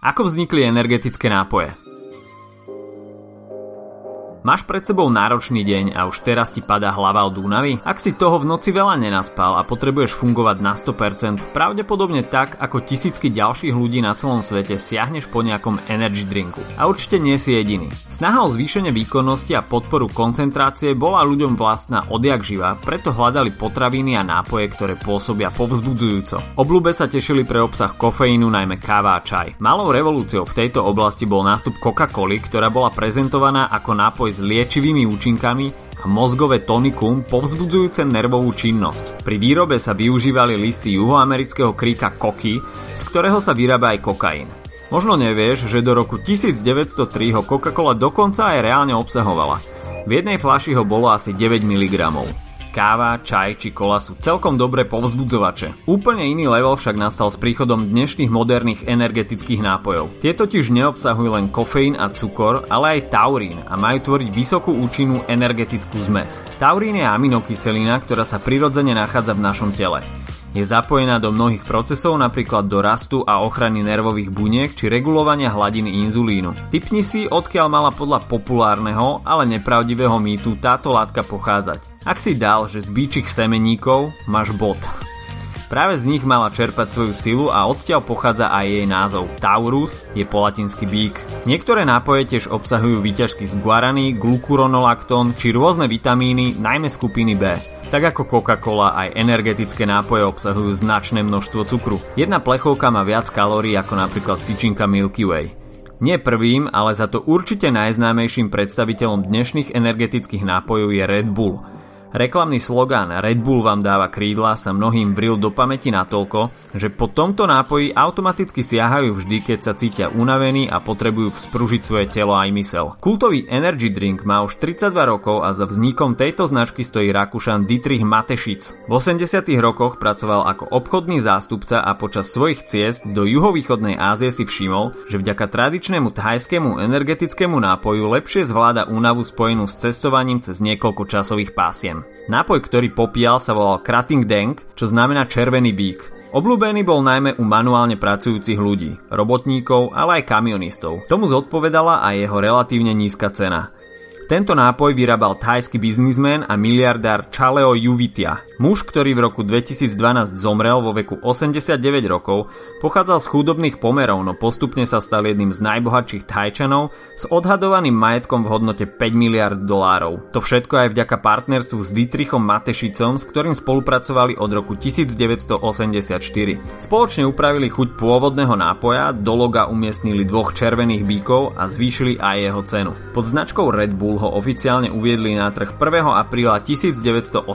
Ako vznikli energetické nápoje? Máš pred sebou náročný deň a už teraz ti padá hlava od únavy? Ak si toho v noci veľa nenaspal a potrebuješ fungovať na 100%, pravdepodobne tak ako tisícky ďalších ľudí na celom svete siahneš po nejakom energy drinku. A určite nie si jediný. Snaha o zvýšenie výkonnosti a podporu koncentrácie bola ľuďom vlastná odjak živa, preto hľadali potraviny a nápoje, ktoré pôsobia povzbudzujúco. Obľúbe sa tešili pre obsah kofeínu najmä káva a čaj. Malou revolúciou v tejto oblasti bol nástup Coca-Coly, ktorá bola prezentovaná ako nápoj s liečivými účinkami a mozgové tonikum povzbudzujúce nervovú činnosť. Pri výrobe sa využívali listy juhoamerického kríka koky, z ktorého sa vyrába aj kokain. Možno nevieš, že do roku 1903 ho Coca-Cola dokonca aj reálne obsahovala. V jednej flaši ho bolo asi 9 mg. Káva, čaj či kola sú celkom dobré povzbudzovače. Úplne iný level však nastal s príchodom dnešných moderných energetických nápojov. Tie totiž neobsahujú len kofeín a cukor, ale aj taurín a majú tvoriť vysokú účinnú energetickú zmes. Taurín je aminokyselina, ktorá sa prirodzene nachádza v našom tele. Je zapojená do mnohých procesov, napríklad do rastu a ochrany nervových buniek či regulovania hladiny inzulínu. Typni si, odkiaľ mala podľa populárneho, ale nepravdivého mýtu táto látka pochádzať. Ak si dal, že z bíčich semeníkov máš bod. Práve z nich mala čerpať svoju silu a odtiaľ pochádza aj jej názov. Taurus je po latinsky bík. Niektoré nápoje tiež obsahujú výťažky z guarany, glukuronolakton či rôzne vitamíny, najmä skupiny B. Tak ako Coca-Cola, aj energetické nápoje obsahujú značné množstvo cukru. Jedna plechovka má viac kalórií ako napríklad tyčinka Milky Way. Nie prvým, ale za to určite najznámejším predstaviteľom dnešných energetických nápojov je Red Bull – Reklamný slogán Red Bull vám dáva krídla sa mnohým vril do pamäti natoľko, že po tomto nápoji automaticky siahajú vždy, keď sa cítia unavení a potrebujú vzpružiť svoje telo aj mysel. Kultový energy drink má už 32 rokov a za vznikom tejto značky stojí Rakúšan Dietrich Matešic. V 80 rokoch pracoval ako obchodný zástupca a počas svojich ciest do juhovýchodnej Ázie si všimol, že vďaka tradičnému thajskému energetickému nápoju lepšie zvláda únavu spojenú s cestovaním cez niekoľko časových pásiem. Nápoj, ktorý popíjal sa volal Krating Deng, čo znamená červený bík. Obľúbený bol najmä u manuálne pracujúcich ľudí, robotníkov, ale aj kamionistov. Tomu zodpovedala aj jeho relatívne nízka cena. Tento nápoj vyrábal thajský biznismen a miliardár Chaleo Juvitia. Muž, ktorý v roku 2012 zomrel vo veku 89 rokov, pochádzal z chudobných pomerov, no postupne sa stal jedným z najbohatších Thajčanov s odhadovaným majetkom v hodnote 5 miliard dolárov. To všetko aj vďaka partnerstvu s Dietrichom Matešicom, s ktorým spolupracovali od roku 1984. Spoločne upravili chuť pôvodného nápoja, do loga umiestnili dvoch červených bíkov a zvýšili aj jeho cenu. Pod značkou Red Bull ho oficiálne uviedli na trh 1. apríla 1987.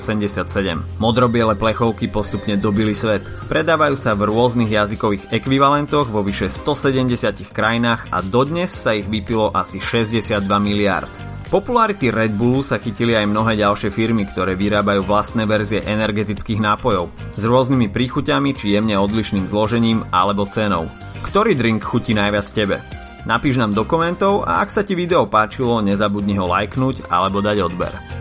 Modrobiele plechovky postupne dobili svet. Predávajú sa v rôznych jazykových ekvivalentoch vo vyše 170 krajinách a dodnes sa ich vypilo asi 62 miliard. Popularity Red Bullu sa chytili aj mnohé ďalšie firmy, ktoré vyrábajú vlastné verzie energetických nápojov s rôznymi príchuťami či jemne odlišným zložením alebo cenou. Ktorý drink chutí najviac tebe? Napíš nám do komentov a ak sa ti video páčilo, nezabudni ho lajknúť alebo dať odber.